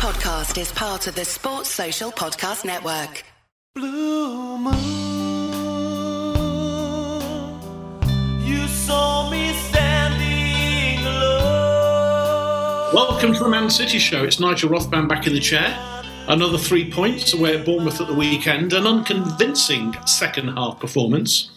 podcast is part of the Sports Social Podcast Network. Blue moon, you saw me standing alone. Welcome to the Man City Show. It's Nigel Rothband back in the chair. Another three points away at Bournemouth at the weekend. An unconvincing second half performance,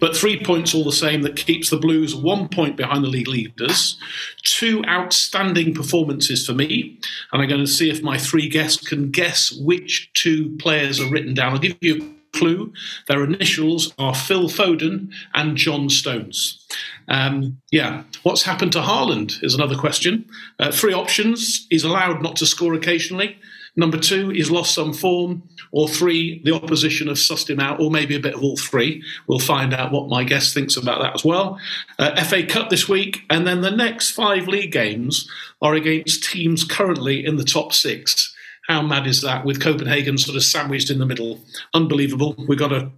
but three points all the same that keeps the Blues one point behind the league leaders. Two outstanding performances for me, and I'm going to see if my three guests can guess which two players are written down. I'll give you a clue. Their initials are Phil Foden and John Stones. Um, yeah, what's happened to Haaland is another question. Uh, three options. He's allowed not to score occasionally. Number two, he's lost some form. Or three, the opposition have sussed him out, or maybe a bit of all three. We'll find out what my guest thinks about that as well. Uh, FA Cup this week, and then the next five league games are against teams currently in the top six. How mad is that? With Copenhagen sort of sandwiched in the middle. Unbelievable. We've got a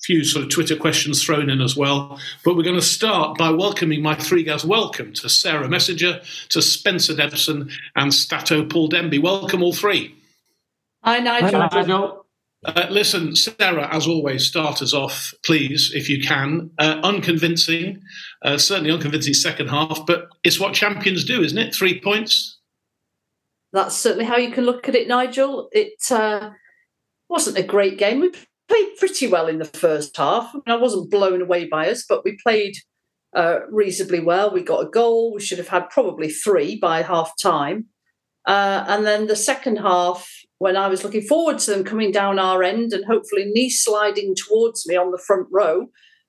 few sort of Twitter questions thrown in as well. But we're going to start by welcoming my three guys. Welcome to Sarah Messenger, to Spencer Debson, and Stato Paul Demby. Welcome, all three. Hi, Nigel. Hi, Nigel. Uh, listen, Sarah, as always, start us off, please, if you can. Uh, unconvincing, uh, certainly unconvincing second half, but it's what champions do, isn't it? Three points. That's certainly how you can look at it, Nigel. It uh, wasn't a great game. We played pretty well in the first half. I, mean, I wasn't blown away by us, but we played uh, reasonably well. We got a goal. We should have had probably three by half time. Uh, and then the second half, when I was looking forward to them coming down our end and hopefully knee sliding towards me on the front row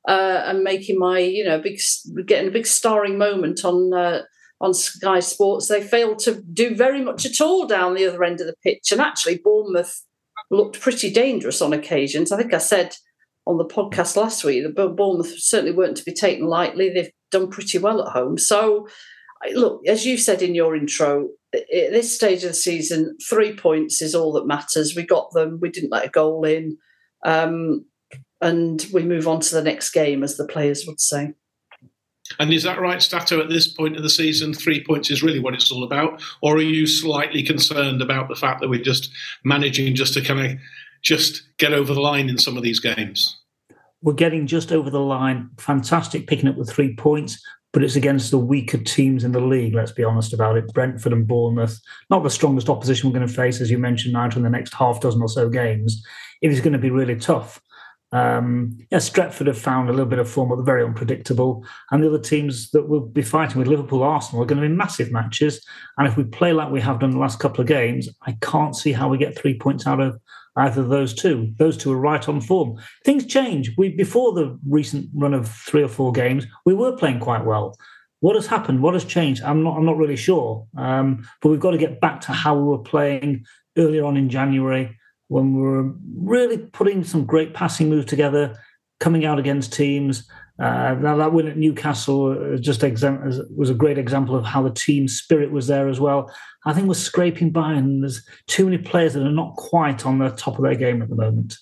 uh, and making my, you know, big getting a big starring moment on uh, on Sky Sports, they failed to do very much at all down the other end of the pitch. And actually, Bournemouth looked pretty dangerous on occasions. I think I said on the podcast last week that Bournemouth certainly weren't to be taken lightly. They've done pretty well at home. So, look, as you said in your intro, at this stage of the season, three points is all that matters. We got them. We didn't let a goal in. Um, and we move on to the next game, as the players would say. And is that right, Stato? At this point of the season, three points is really what it's all about, or are you slightly concerned about the fact that we're just managing just to kind of just get over the line in some of these games? We're getting just over the line. Fantastic picking up the three points, but it's against the weaker teams in the league. Let's be honest about it. Brentford and Bournemouth, not the strongest opposition we're going to face, as you mentioned, Nigel, in the next half dozen or so games. It is going to be really tough. Um, yeah, Stretford have found a little bit of form, but very unpredictable. And the other teams that we'll be fighting with Liverpool, Arsenal, are going to be massive matches. And if we play like we have done the last couple of games, I can't see how we get three points out of either of those two. Those two are right on form. Things change. We before the recent run of three or four games, we were playing quite well. What has happened? What has changed? I'm not. I'm not really sure. Um, but we've got to get back to how we were playing earlier on in January when we were really putting some great passing moves together, coming out against teams. Uh, now that win at Newcastle just exam- was a great example of how the team spirit was there as well. I think we're scraping by, and there's too many players that are not quite on the top of their game at the moment.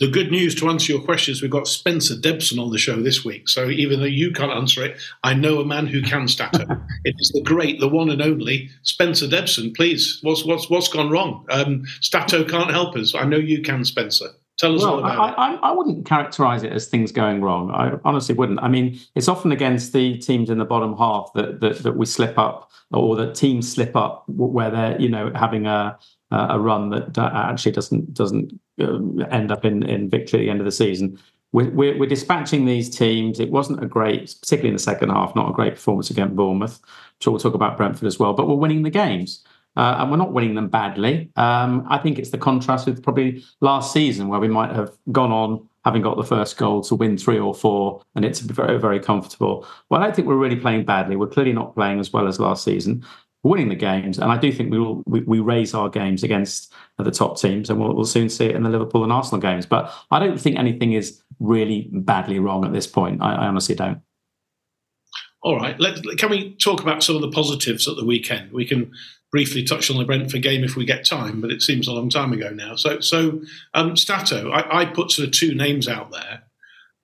The good news to answer your questions, we've got Spencer Debson on the show this week. So even though you can't answer it, I know a man who can, Stato. it is the great, the one and only Spencer Debson. Please, what's what's what's gone wrong? Um, Stato can't help us. I know you can, Spencer. Tell us well, about I, it. I, I wouldn't characterise it as things going wrong. I honestly wouldn't. I mean, it's often against the teams in the bottom half that that, that we slip up, or that teams slip up where they're you know having a a run that actually doesn't doesn't um, end up in, in victory at the end of the season. We're, we're, we're, dispatching these teams. It wasn't a great, particularly in the second half, not a great performance against Bournemouth. I'm sure we'll talk about Brentford as well, but we're winning the games. Uh, and we're not winning them badly. Um, I think it's the contrast with probably last season where we might have gone on having got the first goal to win three or four, and it's very, very comfortable. Well, I don't think we're really playing badly. We're clearly not playing as well as last season winning the games. And I do think we will we, we raise our games against the top teams, and we'll, we'll, soon see it in the Liverpool and Arsenal games. But I don't think anything is really badly wrong at this point. I, I honestly don't. All right. Let, can we talk about some of the positives at the weekend? We can briefly touch on the Brentford game if we get time, but it seems a long time ago now. So, so um, Stato, I, I put sort of two names out there.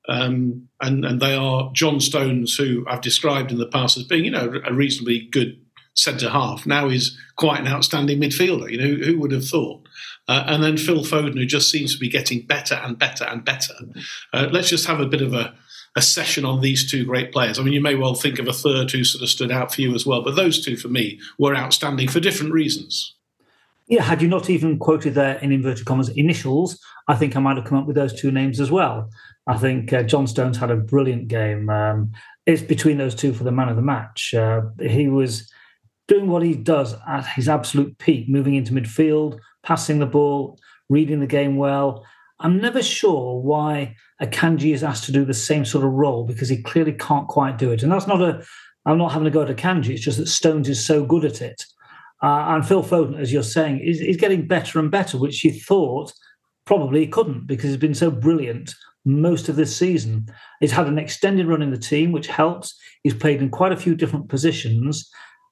Um, and, and they are John Stones, who I've described in the past as being, you know, a reasonably good centre half. Now he's quite an outstanding midfielder. You know, who, who would have thought? Uh, and then Phil Foden, who just seems to be getting better and better and better. Uh, let's just have a bit of a, a session on these two great players. I mean, you may well think of a third who sort of stood out for you as well, but those two for me were outstanding for different reasons. Yeah, had you not even quoted their in inverted commas initials, I think I might have come up with those two names as well. I think uh, John Stones had a brilliant game. Um, it's between those two for the man of the match. Uh, he was doing what he does at his absolute peak, moving into midfield, passing the ball, reading the game well. I'm never sure why Akanji is asked to do the same sort of role because he clearly can't quite do it. And that's not a, I'm not having to go to Kanji, it's just that Stones is so good at it. Uh, and Phil Foden, as you're saying, is, is getting better and better, which you thought probably he couldn't because he's been so brilliant most of this season. He's had an extended run in the team, which helps. He's played in quite a few different positions.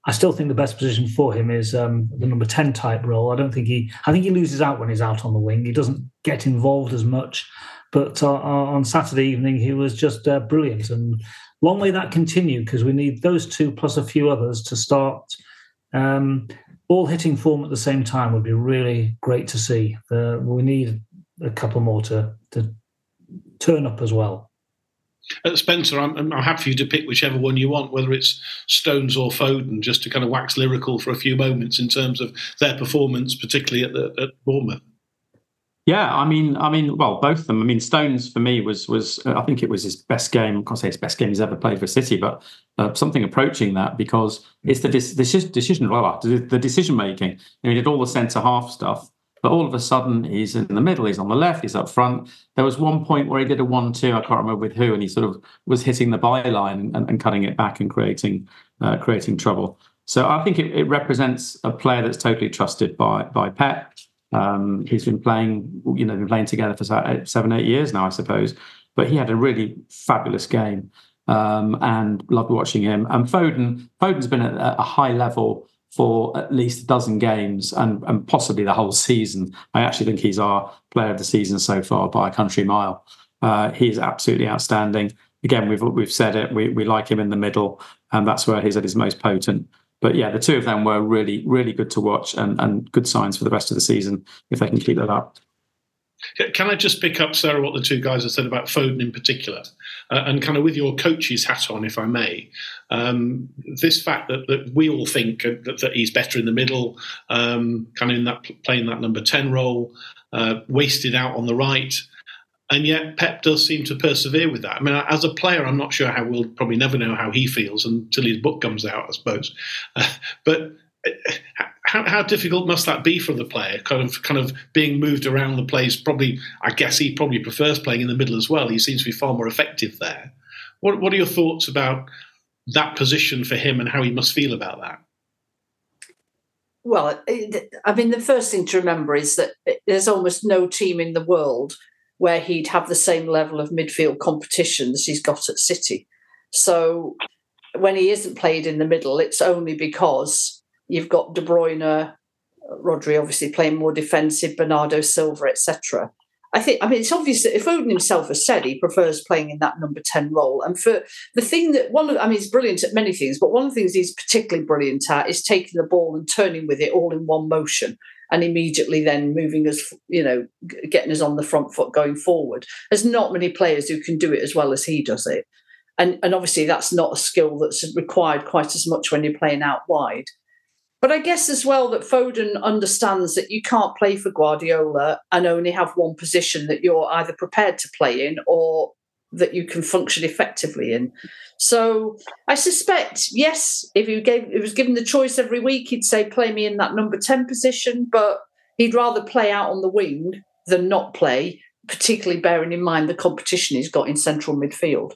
I still think the best position for him is um, the number 10 type role. I don't think he, I think he loses out when he's out on the wing. He doesn't get involved as much. But uh, on Saturday evening, he was just uh, brilliant. And long may that continue because we need those two plus a few others to start um, all hitting form at the same time would be really great to see. Uh, we need a couple more to, to turn up as well. Uh, Spencer, I'm, I'm, happy for you to pick whichever one you want, whether it's Stones or Foden, just to kind of wax lyrical for a few moments in terms of their performance, particularly at, the, at Bournemouth. Yeah, I mean, I mean, well, both of them. I mean, Stones for me was was I think it was his best game. I can't say his best game he's ever played for City, but uh, something approaching that because it's the decision decision the decision making. You know, he did all the centre half stuff, but all of a sudden he's in the middle, he's on the left, he's up front. There was one point where he did a one-two, I can't remember with who, and he sort of was hitting the byline and, and cutting it back and creating uh, creating trouble. So I think it, it represents a player that's totally trusted by by Pep. Um, he's been playing, you know, been playing together for seven, eight years now, I suppose. But he had a really fabulous game, um, and loved watching him. And Foden, Foden's been at a high level for at least a dozen games and, and possibly the whole season. I actually think he's our player of the season so far by a country mile. Uh, he's absolutely outstanding. Again, we've we've said it. We we like him in the middle, and that's where he's at his most potent but yeah, the two of them were really, really good to watch and, and good signs for the rest of the season if they can keep that up. Can I just pick up, Sarah, what the two guys have said about Foden in particular, uh, and kind of with your coach's hat on, if I may? Um, this fact that, that we all think that, that he's better in the middle, um, kind of in that playing that number ten role, uh, wasted out on the right, and yet Pep does seem to persevere with that. I mean, as a player, I'm not sure how we'll probably never know how he feels until his book comes out, I suppose. Uh, but how, how, difficult must that be for the player? Kind of, kind of being moved around the place. Probably, I guess he probably prefers playing in the middle as well. He seems to be far more effective there. What, what are your thoughts about that position for him and how he must feel about that? Well, I mean, the first thing to remember is that there's almost no team in the world where he'd have the same level of midfield competition as he's got at City. So when he isn't played in the middle, it's only because you've got De Bruyne, uh, Rodri obviously playing more defensive, Bernardo Silva, etc. I think, I mean, it's obvious that if Foden himself has said he prefers playing in that number 10 role. And for the thing that one of, I mean, he's brilliant at many things, but one of the things he's particularly brilliant at is taking the ball and turning with it all in one motion and immediately then moving us, you know, getting us on the front foot going forward. There's not many players who can do it as well as he does it. And, and obviously, that's not a skill that's required quite as much when you're playing out wide. But I guess as well that Foden understands that you can't play for Guardiola and only have one position that you're either prepared to play in or that you can function effectively in. So I suspect, yes, if he gave it was given the choice every week, he'd say play me in that number 10 position, but he'd rather play out on the wing than not play, particularly bearing in mind the competition he's got in central midfield.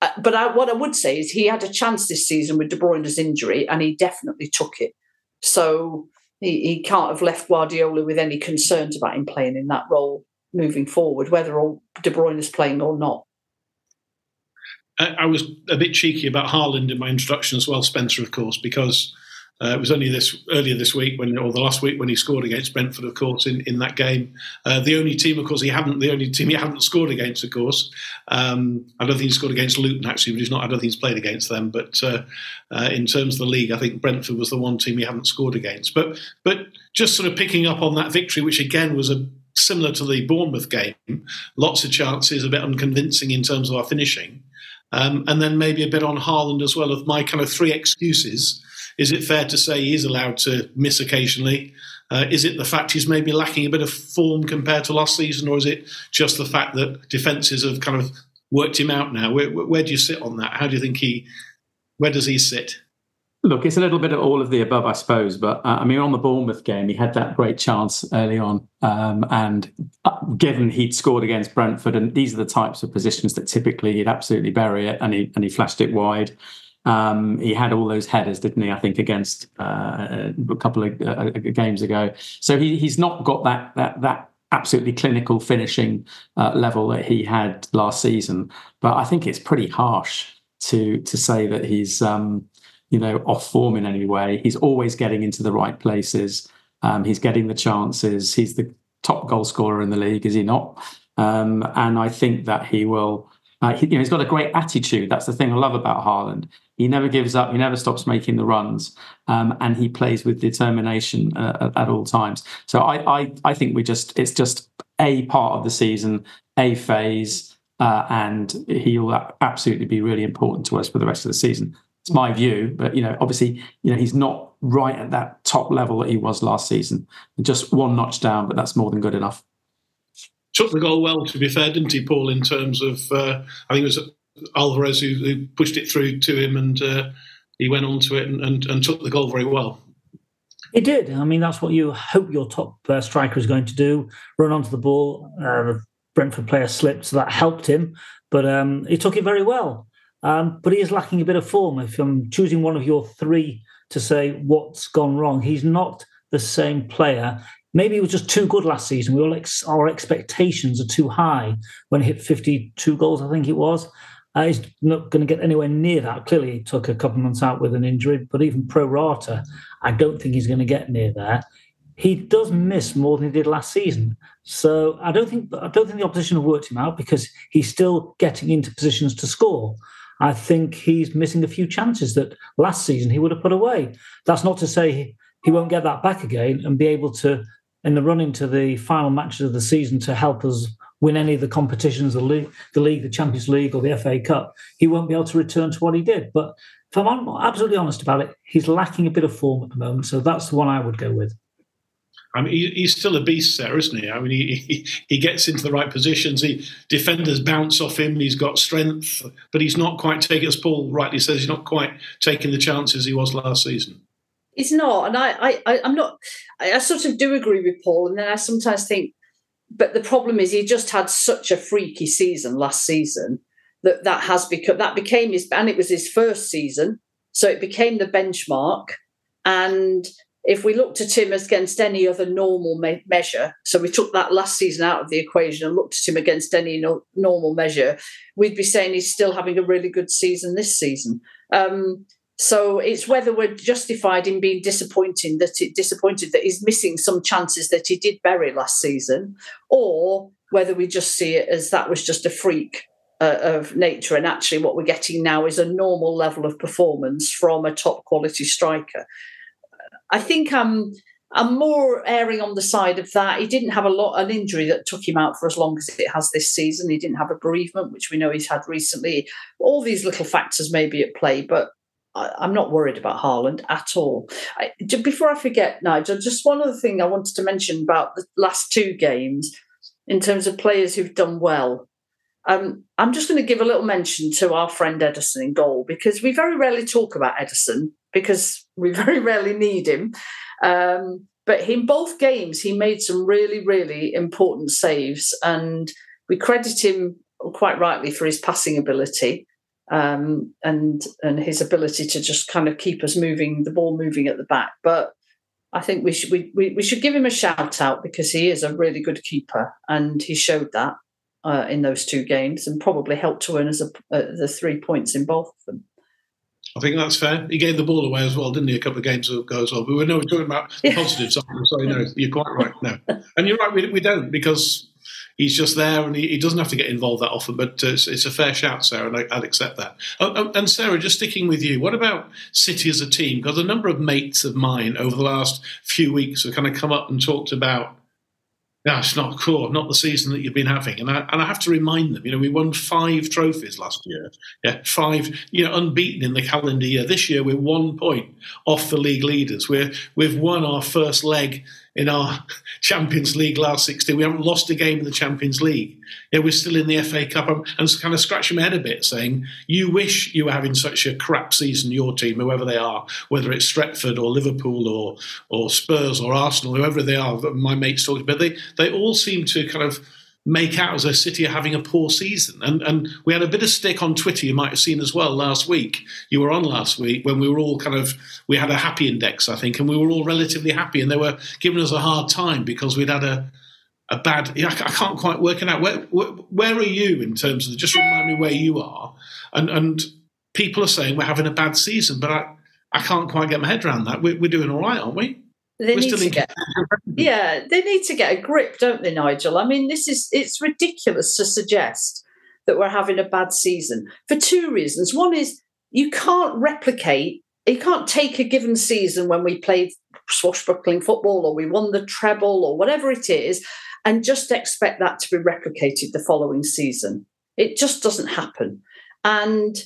Uh, but I, what I would say is he had a chance this season with De Bruyne's injury, and he definitely took it. So he, he can't have left Guardiola with any concerns about him playing in that role moving forward, whether or De Bruyne is playing or not. I was a bit cheeky about Haaland in my introduction as well, Spencer, of course, because Uh, it was only this earlier this week when, or the last week when he scored against Brentford, of course, in, in that game. Uh, the only team, of course, he hadn't. The only team he hadn't scored against, of course. Um, I don't think he scored against Luton actually, but he's not. I don't think he's played against them. But uh, uh, in terms of the league, I think Brentford was the one team he hadn't scored against. But but just sort of picking up on that victory, which again was a similar to the Bournemouth game, lots of chances, a bit unconvincing in terms of our finishing. Um, and then maybe a bit on Haaland as well of my kind of three excuses. Is it fair to say he is allowed to miss occasionally? Uh, is it the fact he's maybe lacking a bit of form compared to last season, or is it just the fact that defences have kind of worked him out now? Where, where do you sit on that? How do you think he? Where does he sit? Look, it's a little bit of all of the above, I suppose. But uh, I mean, on the Bournemouth game, he had that great chance early on, um, and uh, given he'd scored against Brentford, and these are the types of positions that typically he'd absolutely bury it, and he and he flashed it wide. Um, he had all those headers, didn't he? I think against uh, a couple of uh, games ago. So he, he's not got that that that absolutely clinical finishing uh, level that he had last season. But I think it's pretty harsh to to say that he's um, you know off form in any way. He's always getting into the right places. Um, he's getting the chances. He's the top goal scorer in the league, is he not? Um, and I think that he will. Uh, he, you know, he's got a great attitude. That's the thing I love about Haaland. He never gives up. He never stops making the runs, um, and he plays with determination uh, at, all times. So I, I, I think we just it's just a part of the season, a phase, uh, and he'll absolutely be really important to us for the rest of the season. It's my view, but you know, obviously, you know, he's not right at that top level that he was last season. Just one notch down, but that's more than good enough took the goal well, to be fair, didn't he, Paul? In terms of, uh, I think it was Alvarez who, who, pushed it through to him, and uh, he went on to it and, and, and, took the goal very well. He did. I mean, that's what you hope your top uh, striker is going to do: run onto the ball. Uh, the Brentford player slipped, so that helped him, but um, he took it very well. Um, but he is lacking a bit of form. If I'm choosing one of your three to say what's gone wrong, he's not the same player. Maybe he was just too good last season. We all ex- our expectations are too high when he hit 52 goals, I think it was. Uh, he's not going to get anywhere near that. Clearly, he took a couple of months out with an injury, but even pro rata, I don't think he's going to get near there. He does miss more than he did last season, so I don't think I don't think the opposition have worked him out because he's still getting into positions to score. I think he's missing a few chances that last season he would have put away. That's not to say he won't get that back again and be able to, in the run into the final matches of the season, to help us win any of the competitions, the league, the league, the Champions League, or the FA Cup, he won't be able to return to what he did. But if I'm absolutely honest about it, he's lacking a bit of form at the moment. So that's the one I would go with. I mean, he, he's still a beast there, isn't he? I mean, he, he, he gets into the right positions. He defenders bounce off him. He's got strength, but he's not quite taking, as Paul rightly says, he's not quite taking the chances he was last season. He's not, and I, I, I'm not. I sort of do agree with Paul, and then I sometimes think but the problem is he just had such a freaky season last season that that has become that became his and it was his first season so it became the benchmark and if we looked at him against any other normal me- measure so we took that last season out of the equation and looked at him against any no- normal measure we'd be saying he's still having a really good season this season um, so it's whether we're justified in being disappointing that it disappointed that he's missing some chances that he did bury last season, or whether we just see it as that was just a freak uh, of nature, and actually what we're getting now is a normal level of performance from a top quality striker. I think I'm I'm more erring on the side of that. He didn't have a lot an injury that took him out for as long as it has this season. He didn't have a bereavement, which we know he's had recently. All these little factors may be at play, but I, am not worried about Haaland at all. I, before I forget, Nigel, just one other thing I wanted to mention about the last two games in terms of players who've done well. Um, I'm just going to give a little mention to our friend Ederson in goal because we very rarely talk about Ederson because we very rarely need him. Um, but in both games, he made some really, really important saves, and we credit him quite rightly for his passing ability um, and and his ability to just kind of keep us moving, the ball moving at the back. But I think we should we, we, we should give him a shout out because he is a really good keeper, and he showed that uh, in those two games, and probably helped to earn us a, uh, the three points in both of them. I think that's fair. He gave the ball away as well, didn't he? A couple of games ago as well. But we know we're talking about the positive side. So no, you're quite right. No, and you're right. We, we don't because he's just there and he, he doesn't have to get involved that often. But uh, it's, it's a fair shout, Sarah, and I, would accept that. Oh, oh, and Sarah, just sticking with you, what about City as a team? Because a number of mates of mine over the last few weeks have kind of come up and talked about yeah, it's not cool, not the season that you've been having. And I, and I have to remind them, you know, we won five trophies last year. Yeah, five, you know, unbeaten in the calendar year. This year we're one point off the league leaders. We're, we've won our first leg in our Champions League last 16. We haven't lost a game in the Champions League. Yeah, we're still in the FA Cup. I'm, and kind of scratching my head a bit saying, you wish you were having such a crap season, your team, whoever they are, whether it's Stretford or Liverpool or, or Spurs or Arsenal, whoever they are, my mates talking about, they, they all seem to kind of make out as though City are having a poor season. And and we had a bit of stick on Twitter, you might have seen as well last week. You were on last week when we were all kind of, we had a happy index, I think, and we were all relatively happy. And they were giving us a hard time because we'd had a, a bad, I can't quite work it out. Where, where, where are you in terms of, just remind me where you are. And, and people are saying we're having a bad season, but I, I can't quite get my head around that. We're, we're doing all right, aren't we? They need to get, yeah, they need to get a grip, don't they, Nigel? I mean, this is it's ridiculous to suggest that we're having a bad season for two reasons. One is you can't replicate, you can't take a given season when we played swashbuckling football or we won the treble or whatever it is, and just expect that to be replicated the following season. It just doesn't happen. And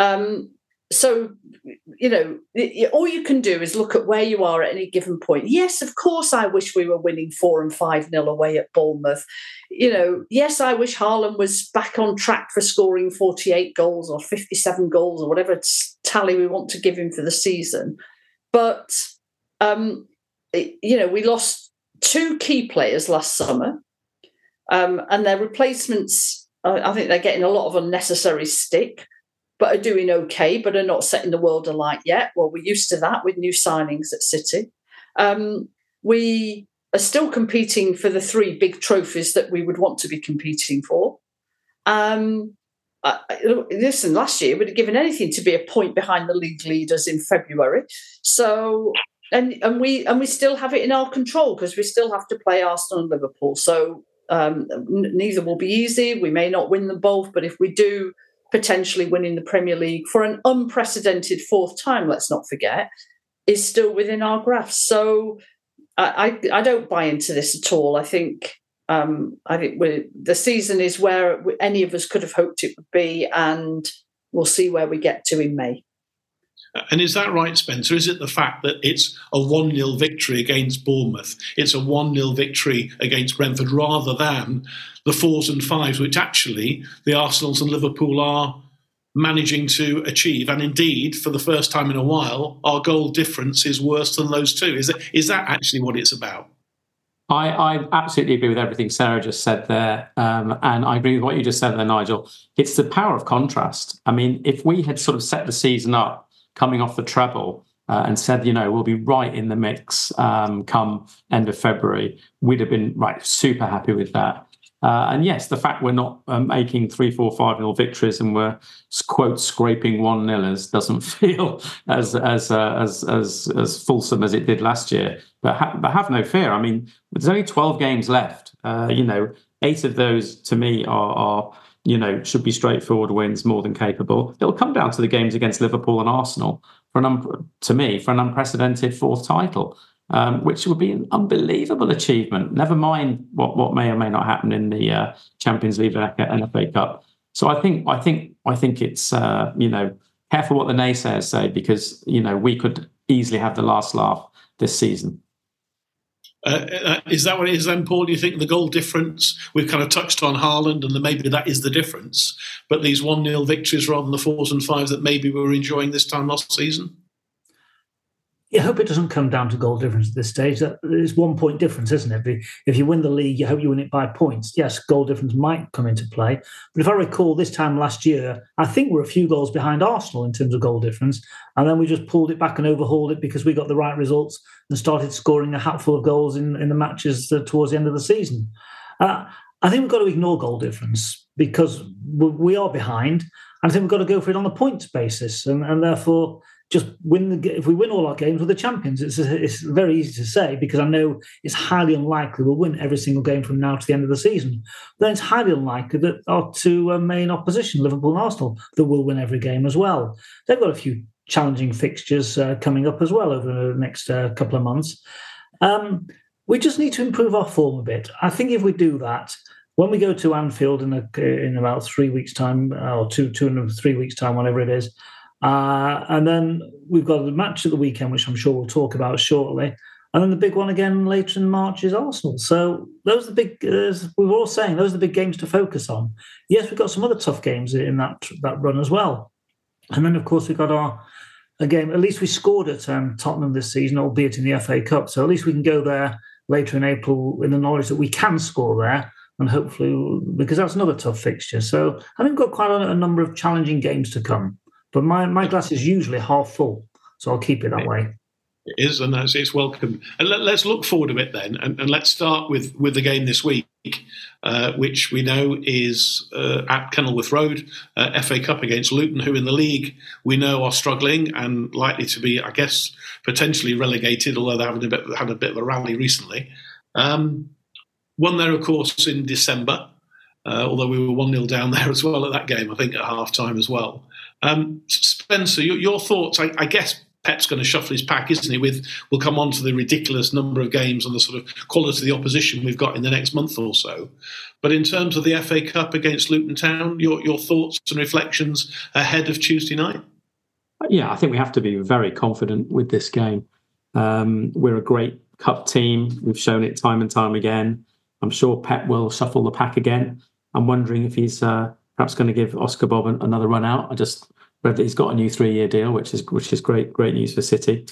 um, so you know all you can do is look at where you are at any given point. Yes of course i wish we were winning four and five nil away at bournemouth. You know yes i wish Haaland was back on track for scoring 48 goals or 57 goals or whatever tally we want to give him for the season. But um you know we lost two key players last summer um, and their replacements I think they're getting a lot of unnecessary stick but are doing okay, but are not setting the world alight yet. Well, we're used to that with new signings at City. Um, we are still competing for the three big trophies that we would want to be competing for. Um, I, listen, last year we'd have given anything to be a point behind the league leaders in February. So, and and we and we still have it in our control because we still have to play Arsenal and Liverpool. So um, neither will be easy. We may not win them both, but if we do, potentially winning the Premier League for an unprecedented fourth time, let's not forget, is still within our grasp. So I, I, I don't buy into this at all. I think um, I think the season is where any of us could have hoped it would be, and we'll see where we get to in May. And is that right, Spencer? Is it the fact that it's a 1 0 victory against Bournemouth? It's a 1 0 victory against Brentford rather than the fours and fives, which actually the Arsenals and Liverpool are managing to achieve. And indeed, for the first time in a while, our goal difference is worse than those two. Is, it, is that actually what it's about? I, I, absolutely agree with everything Sarah just said there. Um, and I agree with what you just said there, Nigel. It's the power of contrast. I mean, if we had sort of set the season up coming off the treble uh, and said, you know, we'll be right in the mix um, come end of February, we'd have been right super happy with that. Uh, and yes, the fact we're not um, making three, four, five nil victories and we're quote scraping one nilers doesn't feel as as uh, as as as fulsome as it did last year. But ha- but have no fear. I mean, there's only twelve games left. Uh, you know, eight of those to me are are you know, should be straightforward wins, more than capable. It'll come down to the games against Liverpool and Arsenal for an um, to me for an unprecedented fourth title, um, which would be an unbelievable achievement. Never mind what what may or may not happen in the uh, Champions League and FA Cup. So I think I think I think it's uh, you know careful what the naysayers say because you know we could easily have the last laugh this season. Uh, uh, is that what it is then, Paul? Do you think the goal difference, we've kind of touched on Haaland and maybe that is the difference, but these 1 0 victories rather than the fours and fives that maybe we were enjoying this time last season? You hope it doesn't come down to goal difference at this stage. It's one point difference, isn't it? If you win the league, you hope you win it by points. Yes, goal difference might come into play. But if I recall this time last year, I think we're a few goals behind Arsenal in terms of goal difference. And then we just pulled it back and overhauled it because we got the right results and started scoring a hatful of goals in, in the matches uh, towards the end of the season. Uh, I think we've got to ignore goal difference because we are behind. And I think we've got to go for it on a points basis, and, and therefore just win the. If we win all our games, we're the champions. It's it's very easy to say because I know it's highly unlikely we'll win every single game from now to the end of the season. Then it's highly unlikely that our two uh, main opposition, Liverpool and Arsenal, that will win every game as well. They've got a few challenging fixtures uh, coming up as well over the next uh, couple of months. Um, we just need to improve our form a bit. I think if we do that, when we go to Anfield in a, in about three weeks' time, or two two and three weeks' time, whatever it is, uh, and then we've got the match at the weekend, which I'm sure we'll talk about shortly. And then the big one again later in March is Arsenal. So those are the big, we were all saying, those are the big games to focus on. Yes, we've got some other tough games in that that run as well. And then, of course, we've got our a game. At least we scored at um, Tottenham this season, albeit in the FA Cup. So at least we can go there later in April in the knowledge that we can score there and hopefully because that's another tough fixture. So I think we've got quite a, a, number of challenging games to come. But my, my glass is usually half full, so I'll keep it that way. It is, and that's it's welcome. And let, us look forward a bit then, and, and, let's start with with the game this week, uh, which we know is uh, at Kenilworth Road, uh, FA Cup against Luton, who in the league we know are struggling and likely to be, I guess, potentially relegated, although they haven't a bit, had a bit of a rally recently. Um, one there, of course, in December, uh, although we were 1 0 down there as well at that game, I think, at half time as well. Um, Spencer, your, your thoughts, I, I, guess Pep's going to shuffle his pack, isn't he? With We'll come on to the ridiculous number of games and the sort of quality of the opposition we've got in the next month or so. But in terms of the FA Cup against Luton Town, your, your thoughts and reflections ahead of Tuesday night? Yeah, I think we have to be very confident with this game. Um, we're a great cup team. We've shown it time and time again. I'm sure Pep will shuffle the pack again. I'm wondering if he's uh, perhaps going to give Oscar Bobb another run out. I just read that he's got a new three-year deal, which is which is great great news for City.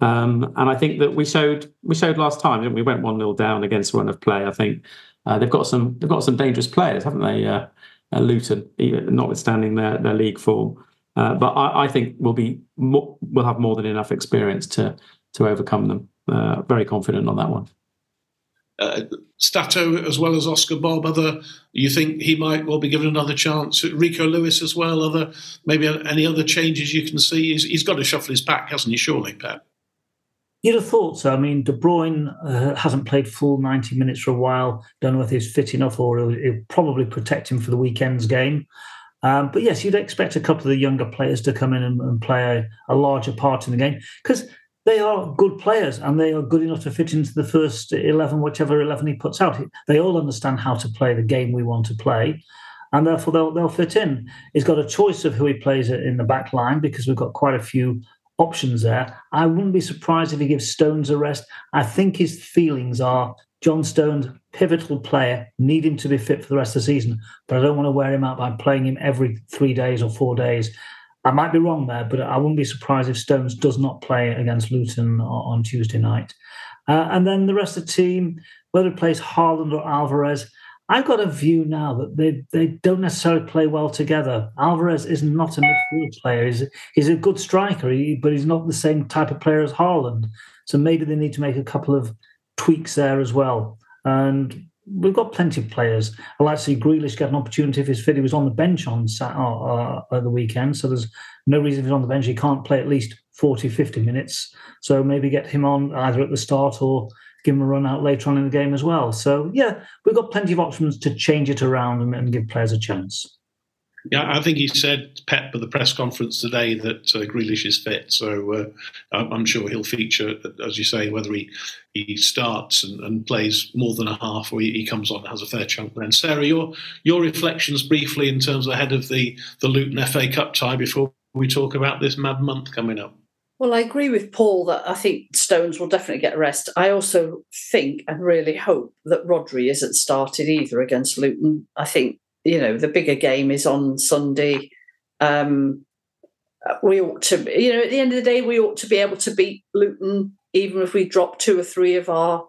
Um, and I think that we showed we showed last time we went one 0 down against run of play. I think uh, they've got some they've got some dangerous players, haven't they? Uh, uh, Luton, notwithstanding their their league form. Uh, but I, I, think we'll be more, we'll have more than enough experience to to overcome them. Uh, very confident on that one uh, Stato as well as Oscar Bobb. Other, you think he might well be given another chance? Rico Lewis as well. Other, maybe any other changes you can see? he's, he's got to shuffle his pack, hasn't he? Surely, Pep. You'd have thought so. I mean, De Bruyne uh, hasn't played full 90 minutes for a while. Don't know whether he's fit enough or it'll, it'll probably protect him for the weekend's game. Um, but yes, you'd expect a couple of the younger players to come in and, and play a, a, larger part in the game because they are good players and they are good enough to fit into the first 11, whichever 11 he puts out. They all understand how to play the game we want to play and therefore they'll, they'll fit in. He's got a choice of who he plays in the back line because we've got quite a few options there. I wouldn't be surprised if he gives Stones a rest. I think his feelings are John Stones, pivotal player, need him to be fit for the rest of the season, but I don't want to wear him out by playing him every three days or four days. I might be wrong there, but I wouldn't be surprised if Stones does not play against Luton on Tuesday night. Uh, and then the rest of the team, whether it plays Haaland or Alvarez, I've got a view now that they, they don't necessarily play well together. Alvarez is not a midfield player. He's, he's a good striker, but he's not the same type of player as Haaland. So maybe they need to make a couple of tweaks there as well. And we've got plenty of players. I'd like to see Grealish get an opportunity if he's fit. He was on the bench on Saturday, uh, uh, the weekend, so there's no reason if he's on the bench he can't play at least 40, 50 minutes. So maybe get him on either at the start or give him a run out later on in the game as well. So yeah, we've got plenty of options to change it around and, and give players a chance. Yeah, I think he said Pep at the press conference today that uh, Grealish is fit, so uh, I'm sure he'll feature, as you say, whether he he starts and, and plays more than a half or he, he, comes on and has a fair chunk. Then, Sarah, your your reflections briefly in terms of ahead of the the Luton FA Cup tie before we talk about this mad month coming up. Well, I agree with Paul that I think Stones will definitely get a rest. I also think and really hope that Rodri isn't started either against Luton. I think you know the bigger game is on Sunday. Um, we ought to, you know, at the end of the day, we ought to be able to beat Luton, even if we drop two or three of our,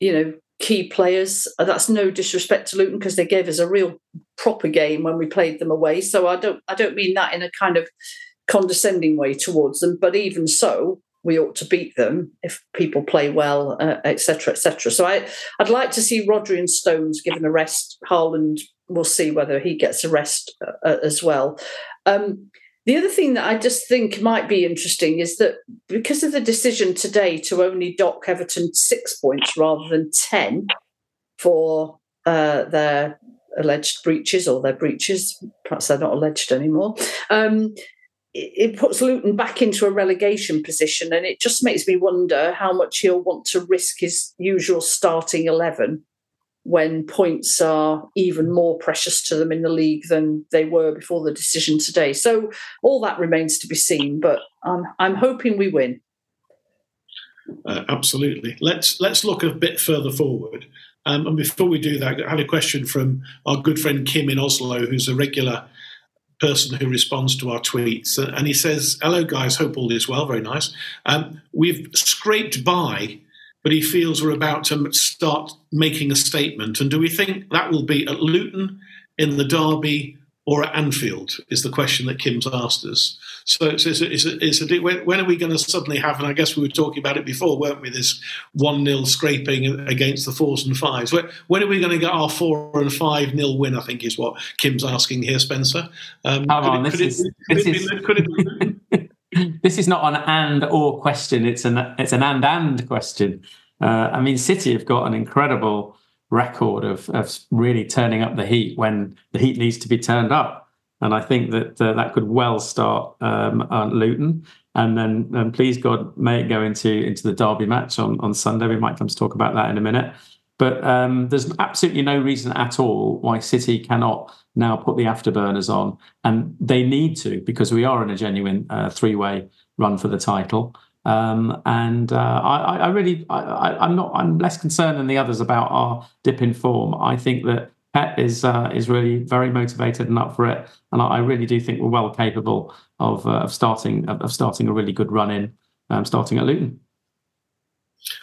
you know, key players. Uh, that's no disrespect to Luton because they gave us a real proper game when we played them away. So I don't, I don't mean that in a kind of condescending way towards them. But even so, we ought to beat them if people play well, etc., uh, etc. Et so I, I'd like to see Rodri and Stones given a rest. Haaland we'll see whether he gets a rest uh, as well. Um, the other thing that I just think might be interesting is that because of the decision today to only dock Everton six points rather than 10 for uh, their alleged breaches or their breaches, perhaps they're not alleged anymore, um, it, it puts Luton back into a relegation position. And it just makes me wonder how much he'll want to risk his usual starting 11 when points are even more precious to them in the league than they were before the decision today. So all that remains to be seen, but I'm, I'm hoping we win. Uh, absolutely. Let's let's look a bit further forward. Um, and before we do that, I had a question from our good friend Kim in Oslo, who's a regular person who responds to our tweets. And he says, Hello, guys, hope all is well. Very nice. Um, we've scraped by but he feels we're about to start making a statement. And do we think that will be at Luton, in the Derby, or at Anfield? Is the question that Kim's asked us. So it's, it's, it's, it's a, when are we going to suddenly have, and I guess we were talking about it before, weren't we, this 1 0 scraping against the fours and fives? When, when, are we going to get our 4 and 5 nil win, I think is what Kim's asking here, Spencer. Um, Come on, this is. This is this is not an and or question. It's an it's an and and question. Uh, I mean, City have got an incredible record of of really turning up the heat when the heat needs to be turned up, and I think that uh, that could well start um, on Luton, and then and please God may it go into into the Derby match on on Sunday. We might come to talk about that in a minute. But um, there's absolutely no reason at all why City cannot now put the afterburners on, and they need to because we are in a genuine uh, three-way run for the title. Um, and uh, I, I, really, I, am not, I'm less concerned than the others about our dip in form. I think that Pep is uh, is really very motivated and up for it, and I, really do think we're well capable of uh, of starting of, starting a really good run in, um, starting at Luton.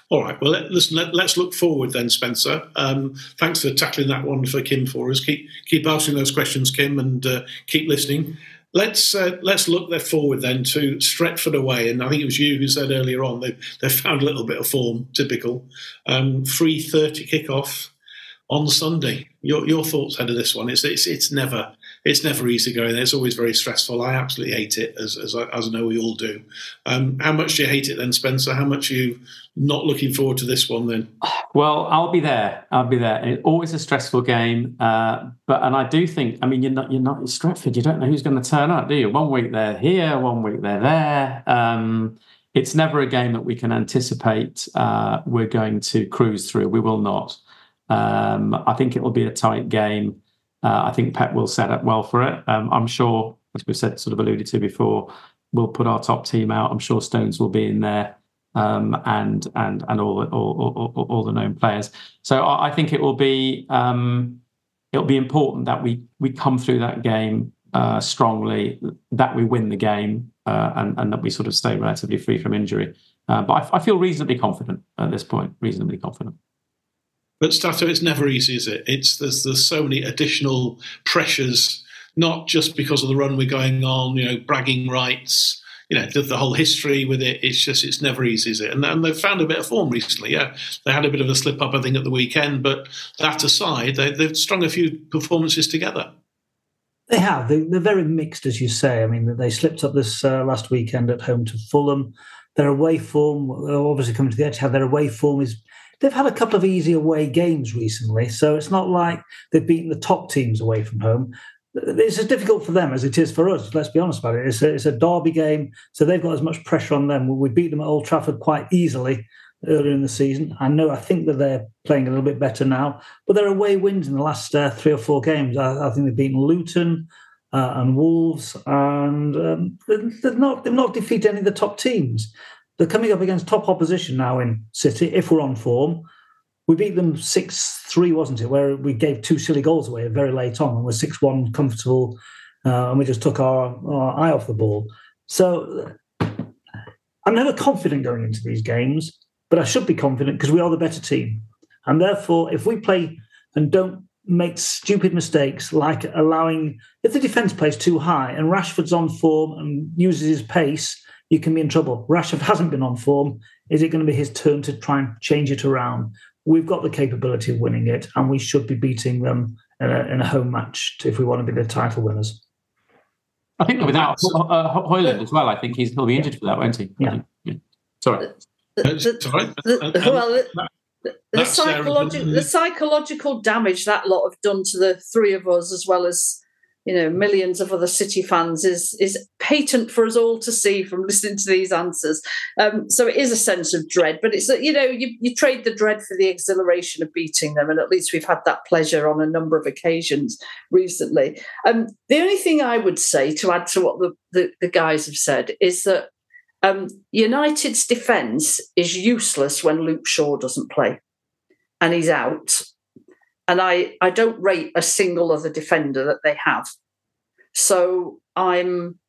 All right. Well, let, listen. Let, us look forward then, Spencer. Um, thanks for tackling that one for Kim for us. Keep keep asking those questions, Kim, and uh, keep listening. Let's uh, let's look there forward then to Stretford away, and I think it was you who said earlier on they they found a little bit of form, typical. Um, Three thirty kickoff on Sunday. Your your thoughts ahead of this one? It's it's it's never it's never easy going there. It's always very stressful. I absolutely hate it, as as I, as I know we all do. Um, how much do you hate it then, Spencer? How much are you not looking forward to this one then? Well, I'll be there. I'll be there. It's always a stressful game, uh, but and I do think. I mean, you're not you're not in Stretford. You don't know who's going to turn up, do you? One week they're here, one week they're there. Um, it's never a game that we can anticipate. Uh, we're going to cruise through. We will not. Um, I think it will be a tight game. Uh, I think Pep will set up well for it. Um, I'm sure, as we've said, sort of alluded to before, we'll put our top team out. I'm sure Stones will be in there, um, and and and all, all all, all the known players. So I, think it will be um, it'll be important that we we come through that game uh, strongly, that we win the game, uh, and and that we sort of stay relatively free from injury. Uh, but I, I feel reasonably confident at this point. Reasonably confident. But Stato, it's never easy, is it? It's there's there's so many additional pressures, not just because of the run we're going on, you know, bragging rights, you know, the, the whole history with it. It's just it's never easy, is it? And, and they've found a bit of form recently. Yeah, they had a bit of a slip up, I think, at the weekend. But that aside, they, they've strung a few performances together. They have. They, are very mixed, as you say. I mean, they slipped up this uh, last weekend at home to Fulham. Their away form, obviously coming to the Etihad, their away form is they've had a couple of easy away games recently, so it's not like they've beaten the top teams away from home. It's as difficult for them as it is for us. Let's be honest about it. It's a, it's a derby game, so they've got as much pressure on them. We beat them at Old Trafford quite easily earlier in the season. I know. I think that they're playing a little bit better now, but their away wins in the last uh, three or four games. I, I, think they've beaten Luton uh, and Wolves, and um, they've not they've not defeated any of the top teams. They're coming up against top opposition now in City, if we're on form. We beat them 6 3, wasn't it? Where we gave two silly goals away very late on and we're 6 1 comfortable uh, and we just took our, our eye off the ball. So I'm never confident going into these games, but I should be confident because we are the better team. And therefore, if we play and don't make stupid mistakes like allowing, if the defence plays too high and Rashford's on form and uses his pace, you can be in trouble. Rashford hasn't been on form. Is it going to be his turn to try and change it around? We've got the capability of winning it, and we should be beating them in a, in a home match if we want to be the title winners. I think without uh, Højlund as well, I think he's he'll be injured for that, won't he? Yeah. yeah. Sorry. Uh, uh, the, the- uh, the- And- and well, the, that- the, that's Sarah psychological the psychological damage that lot have done to the three of us, as well as you know millions of other City fans, is is patent for us all to see from listening to these answers. Um, so it is a sense of dread, but it's you know you, you trade the dread for the exhilaration of beating them, and at least we've had that pleasure on a number of occasions recently. Um, the only thing I would say to add to what the, the, the guys have said is that um, United's defence is useless when Luke Shaw doesn't play and he's out. And I, I don't rate a single other defender that they have. So I'm,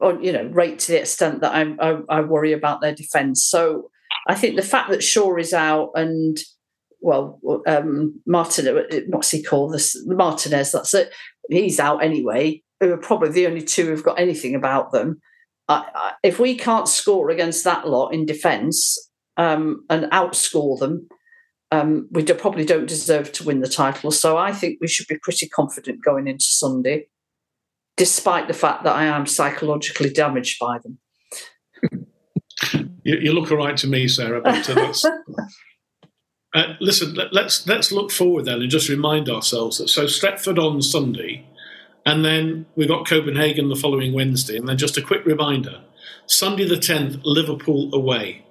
on, you know, rate to the extent that I'm, I, I worry about their defence. So I think the fact that Shaw is out and, well, um, Martin, what's he called? This Martinez. That's it. He's out anyway. Who are probably the only two who've got anything about them. I, I, if we can't score against that lot in defence um, and outscore them, um, we do, probably don't deserve to win the title. So I think we should be pretty confident going into Sunday, despite the fact that I am psychologically damaged by them. You, you look all right to me, Sarah. But uh, that's, uh, listen, let, let's let's look forward then and just remind ourselves that so Stretford on Sunday, and then we've got Copenhagen the following Wednesday, and then just a quick reminder: Sunday the tenth, Liverpool away.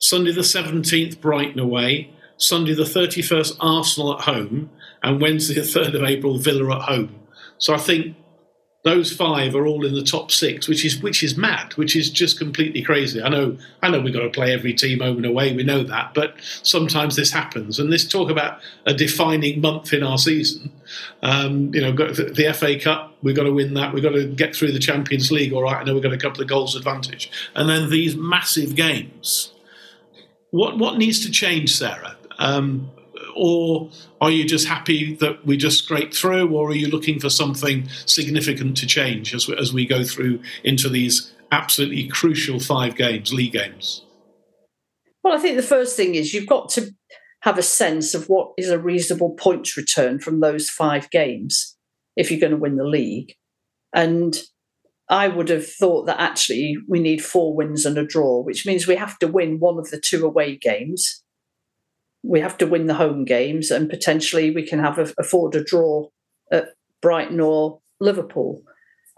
Sunday the seventeenth, Brighton away. Sunday the thirty first, Arsenal at home, and Wednesday the third of April, Villa at home. So I think those five are all in the top six, which is which is mad, which is just completely crazy. I know, I know, we've got to play every team home and away. We know that, but sometimes this happens. And this talk about a defining month in our season. Um, you know, the FA Cup, we've got to win that. We've got to get through the Champions League. All right, I know we've got a couple of goals advantage, and then these massive games. What what needs to change, Sarah? Um, or are you just happy that we just scrape through, or are you looking for something significant to change as we, as we go through into these absolutely crucial five games, league games? Well, I think the first thing is you've got to have a sense of what is a reasonable points return from those five games if you're going to win the league. And I would have thought that actually we need four wins and a draw, which means we have to win one of the two away games. We have to win the home games, and potentially we can have a, afford a draw at Brighton or Liverpool.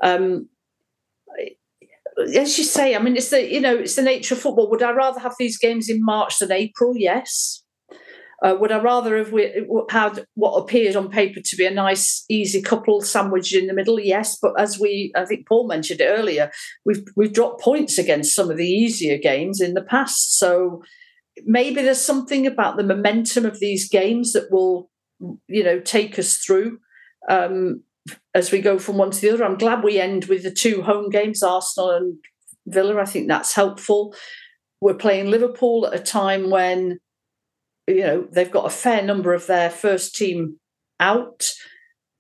Um, as you say, I mean, it's the you know it's the nature of football. Would I rather have these games in March than April? Yes. Uh, would I rather have we, had what appeared on paper to be a nice, easy couple sandwiched in the middle? Yes, but as we, I think Paul mentioned it earlier, we've we've dropped points against some of the easier games in the past. So maybe there's something about the momentum of these games that will, you know, take us through um, as we go from one to the other. I'm glad we end with the two home games, Arsenal and Villa. I think that's helpful. We're playing Liverpool at a time when you know they've got a fair number of their first team out.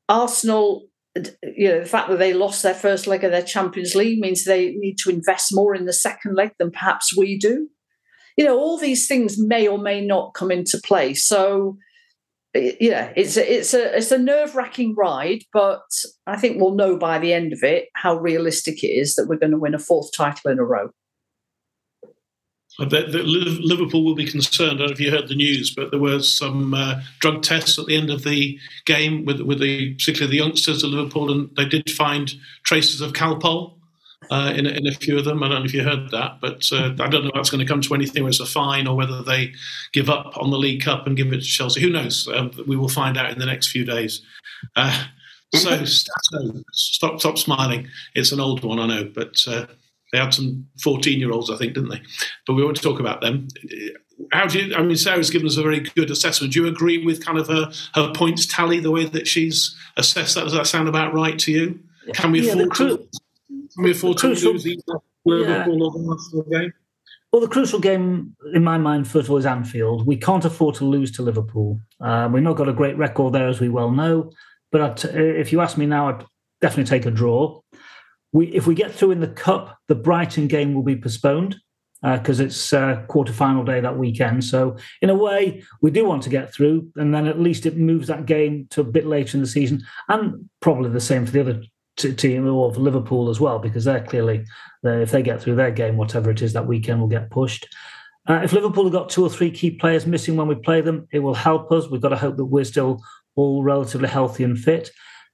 Arsenal, you know, the fact that they lost their first leg of their Champions League means they need to invest more in the second leg than perhaps we do. You know, all these things may or may not come into play. So, yeah, it's a, it's a it's a nerve wracking ride, but I think we'll know by the end of it how realistic it is that we're going to win a fourth title in a row. I bet that Liverpool will be concerned. I don't know if you heard the news, but there were some uh, drug tests at the end of the game with, with the particularly the youngsters of Liverpool, and they did find traces of Calpol uh, in, in a few of them. I don't know if you heard that, but uh, I don't know if that's going to come to anything, whether it's a fine or whether they give up on the League Cup and give it to Chelsea. Who knows? Um, we will find out in the next few days. Uh, so, stop, stop smiling. It's an old one, I know, but uh, they had some 14 year olds, I think, didn't they? But we won't talk about them. How do you, I mean, Sarah's given us a very good assessment. Do you agree with kind of her, her points tally, the way that she's assessed that? Does that sound about right to you? Can we Yeah, afford, the cru- to, can we afford to crucial- lose either Yeah. Liverpool or the Arsenal game? Well, the crucial game in my mind, first of all, is Anfield. We can't afford to lose to Liverpool. Uh, we've not got a great record there, as we well know. But if you ask me now, I'd definitely take a draw. We, if we get through in the cup, the Brighton game will be postponed. because uh, it's uh, quarter final day that weekend. So, in a way, we do want to get through, and then at least it moves that game to a bit later in the season, and probably the same for the other team or Liverpool as well, because they're clearly, if they get through their game, whatever it is that weekend will get pushed. Uh, if Liverpool have got two or three key players missing when we play them, it will help us. We've got to hope that we're still all relatively healthy and fit.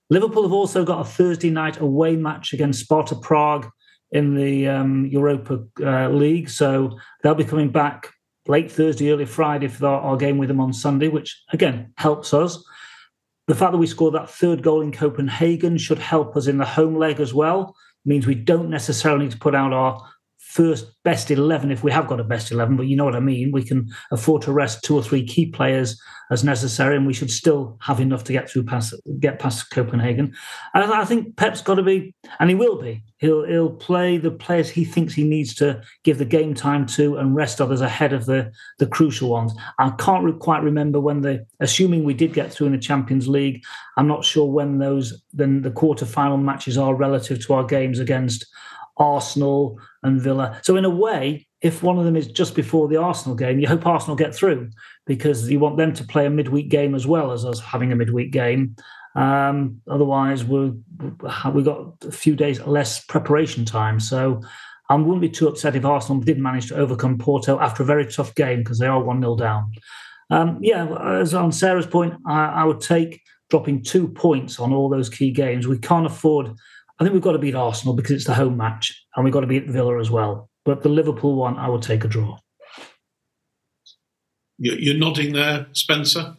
Liverpool have also got a Thursday night away match against Sparta Prague in the um, Europa uh, League. So they'll be coming back late Thursday, early Friday for our, our, game with them on Sunday, which again helps us. The fact that we scored that third goal in Copenhagen should help us in the home leg as well. Means we don't necessarily need to put out our first best 11 if we have got a best 11 but you know what i mean. We can afford to rest two or three key players as necessary and we should still have enough to get through past get past copenhagen. And i think pep's got to be and he will be. He'll he'll play the players he thinks he needs to give the game time to and rest others ahead of the the crucial ones. I can't quite remember when the assuming we did get through in the champions league i'm not sure when those then the quarter final matches are relative to our games against Arsenal and Villa. So in a way, if one of them is just before the Arsenal game, you hope Arsenal get through because you want them to play a midweek game as well as us having a midweek game. Um, otherwise, we we got a few days less preparation time. So I wouldn't be too upset if Arsenal did manage to overcome Porto after a very tough game because they are one 0 down. Um, yeah, as on Sarah's point, I, I would take dropping two points on all those key games. We can't afford I think we've got to beat Arsenal because it's the home match, and we've got to beat Villa as well. But the Liverpool one, I would take a draw. You're nodding there, Spencer.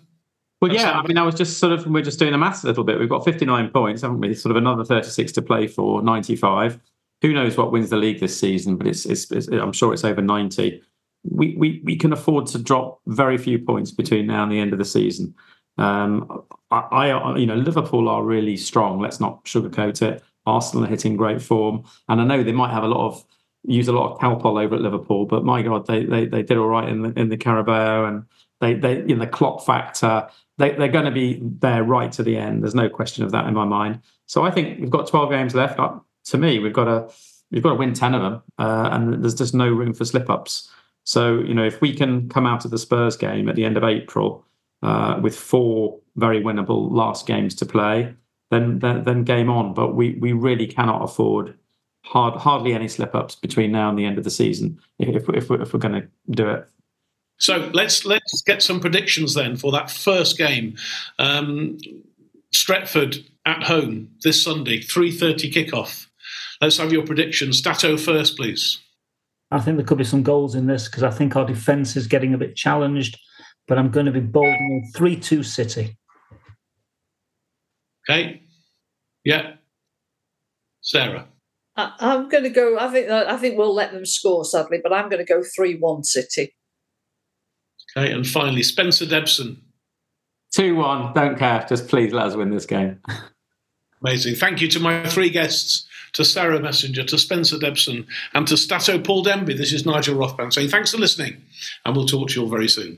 Well, yeah. I mean, I was just sort of we're just doing the maths a little bit. We've got 59 points, haven't we? Sort of another 36 to play for 95. Who knows what wins the league this season? But it's, it's, it's I'm sure it's over 90. We, we we can afford to drop very few points between now and the end of the season. Um, I, I, you know, Liverpool are really strong. Let's not sugarcoat it. Arsenal are hitting great form, and I know they might have a lot of use a lot of Calpol over at Liverpool, but my God, they they, they did all right in the in the Carabao, and they they in the Klopp factor. They, they're going to be there right to the end. There's no question of that in my mind. So I think we've got 12 games left. To me, we've got to we've got to win 10 of them, uh, and there's just no room for slip ups. So you know, if we can come out of the Spurs game at the end of April uh, with four very winnable last games to play, then then, then game on. But we we really cannot afford hard, hardly any slip ups between now and the end of the season if, if, we're, if we're going to do it. So let's let's get some predictions then for that first game. Um, Stretford at home this Sunday, three thirty kickoff. Let's have your predictions. Stato first, please. I think there could be some goals in this because I think our defence is getting a bit challenged. But I'm going to be bold in three two City. Okay. Yeah. Sarah. I, am going to go. I think. I think we'll let them score, sadly, but I'm going to go three-one City. Okay, and finally, Spencer Debson. Two-one. Don't care. Just please let us win this game. Amazing. Thank you to my three guests, to Sarah Messenger, to Spencer Debson, and to Stato Paul Demby. This is Nigel Rothband saying thanks for listening, and we'll talk to you all very soon.